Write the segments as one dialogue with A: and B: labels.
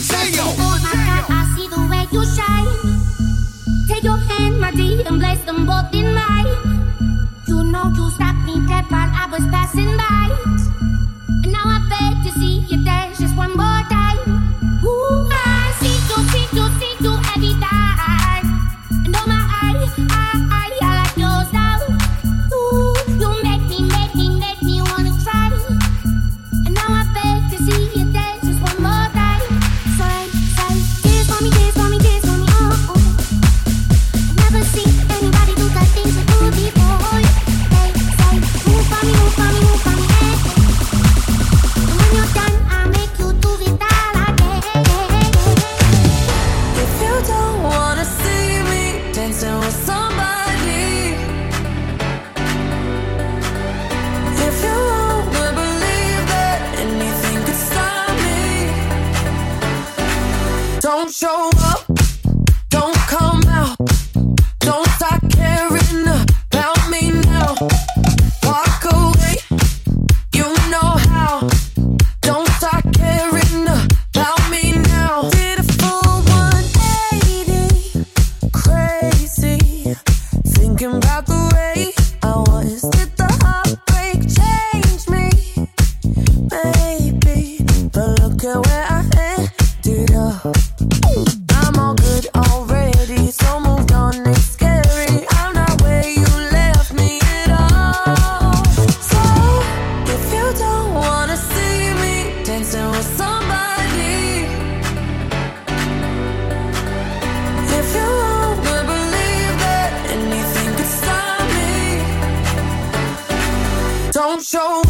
A: Monsanto.
B: I see the way you shine. Take your hand, my dear, and place them both in mine. You know you stopped me dead while I was passing by. And now I beg to see you dance just one more time.
C: show show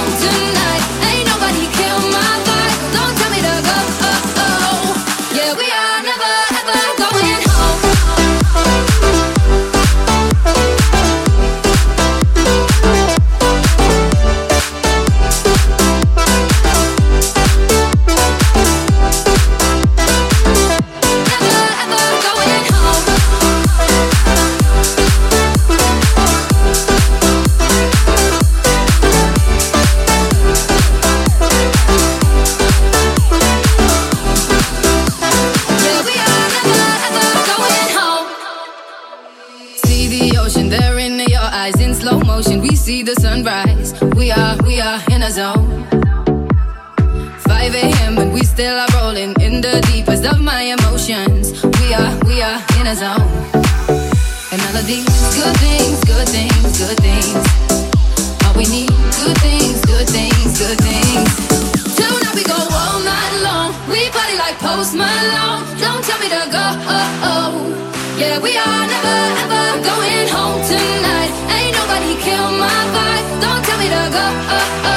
D: eyes in slow motion. We see the sunrise. We are, we are in a zone. 5 a.m. and we still are rolling in the deepest of my emotions. We are, we are in a zone. And all of these good things, good things, good things. All we need, good things, good things, good things. Tonight we go all night long. We party like Post Malone. Don't tell me to go. Oh, oh. Yeah, we are never. to go.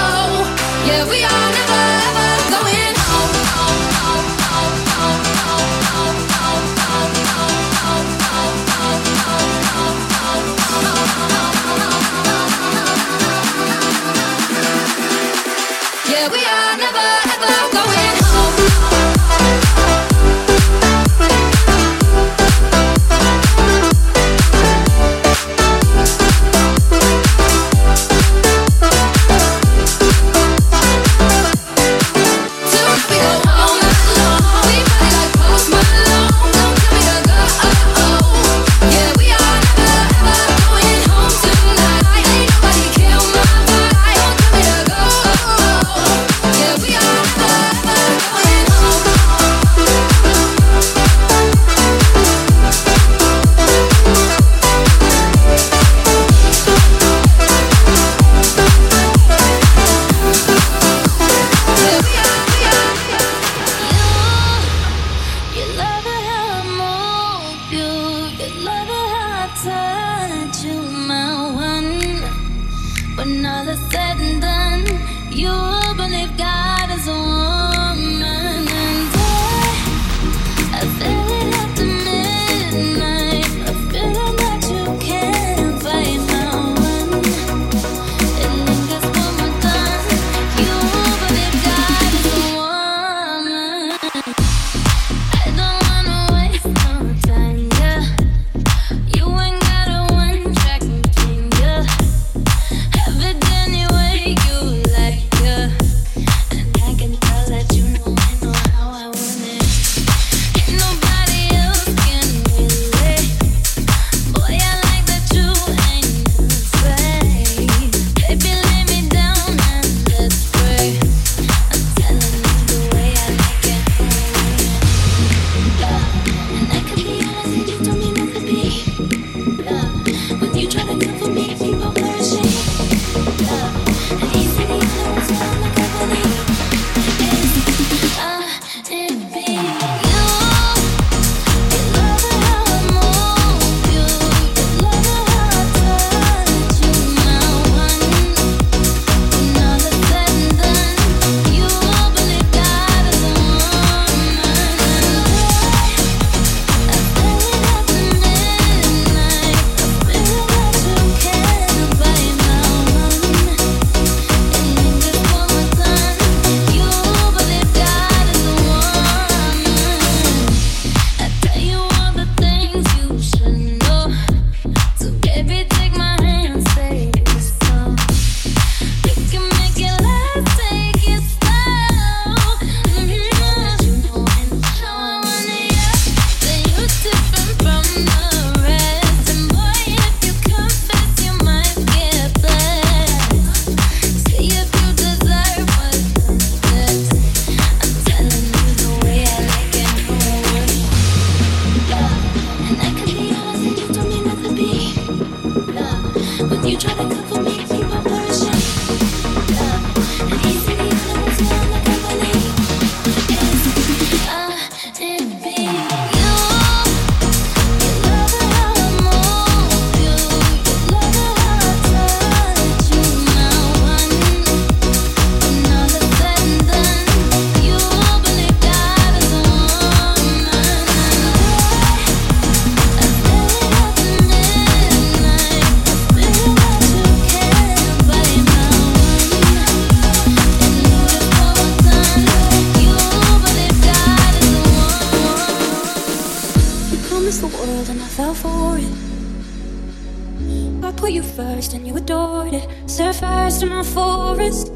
E: in my forest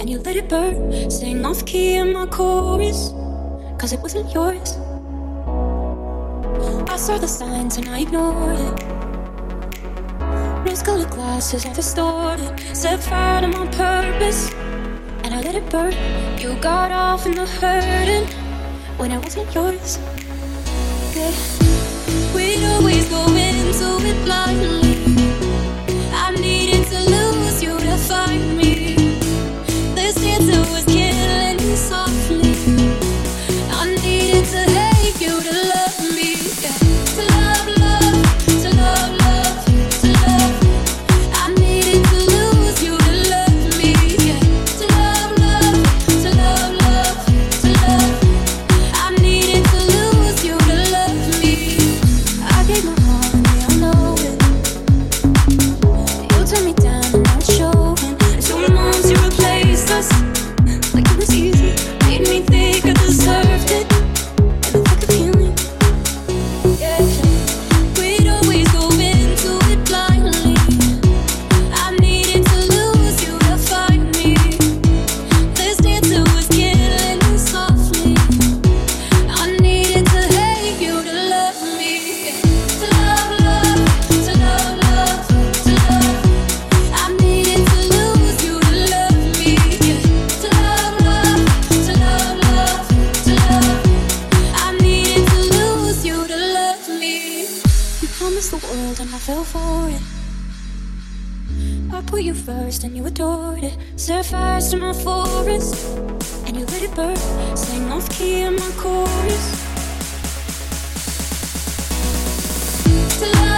E: and you let it burn. Sing off key in my chorus, cause it wasn't yours. I saw the signs and I ignored it. Rose colored glasses are distorted. Set fire to my purpose and I let it burn. You got off in the hurting when it wasn't yours.
F: We'd always go into it blindly.
E: First and you adored it. Set fires to my forest and you let it burn. Sing off key in my chorus.
F: To love,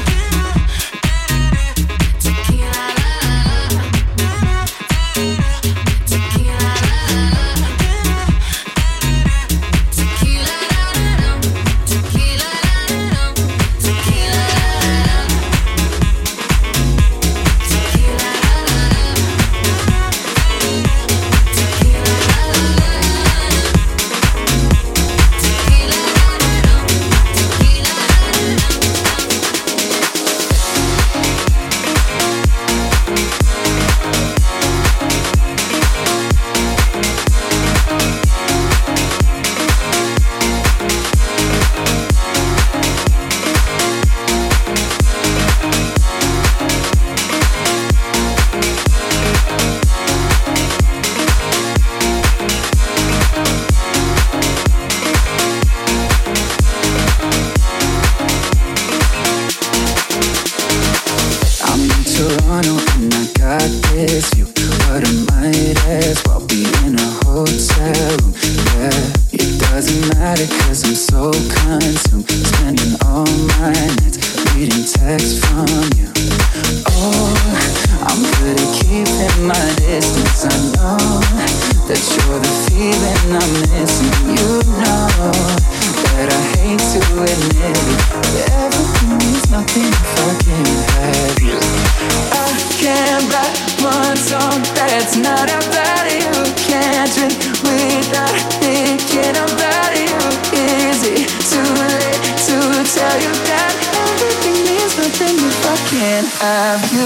G: Sorry that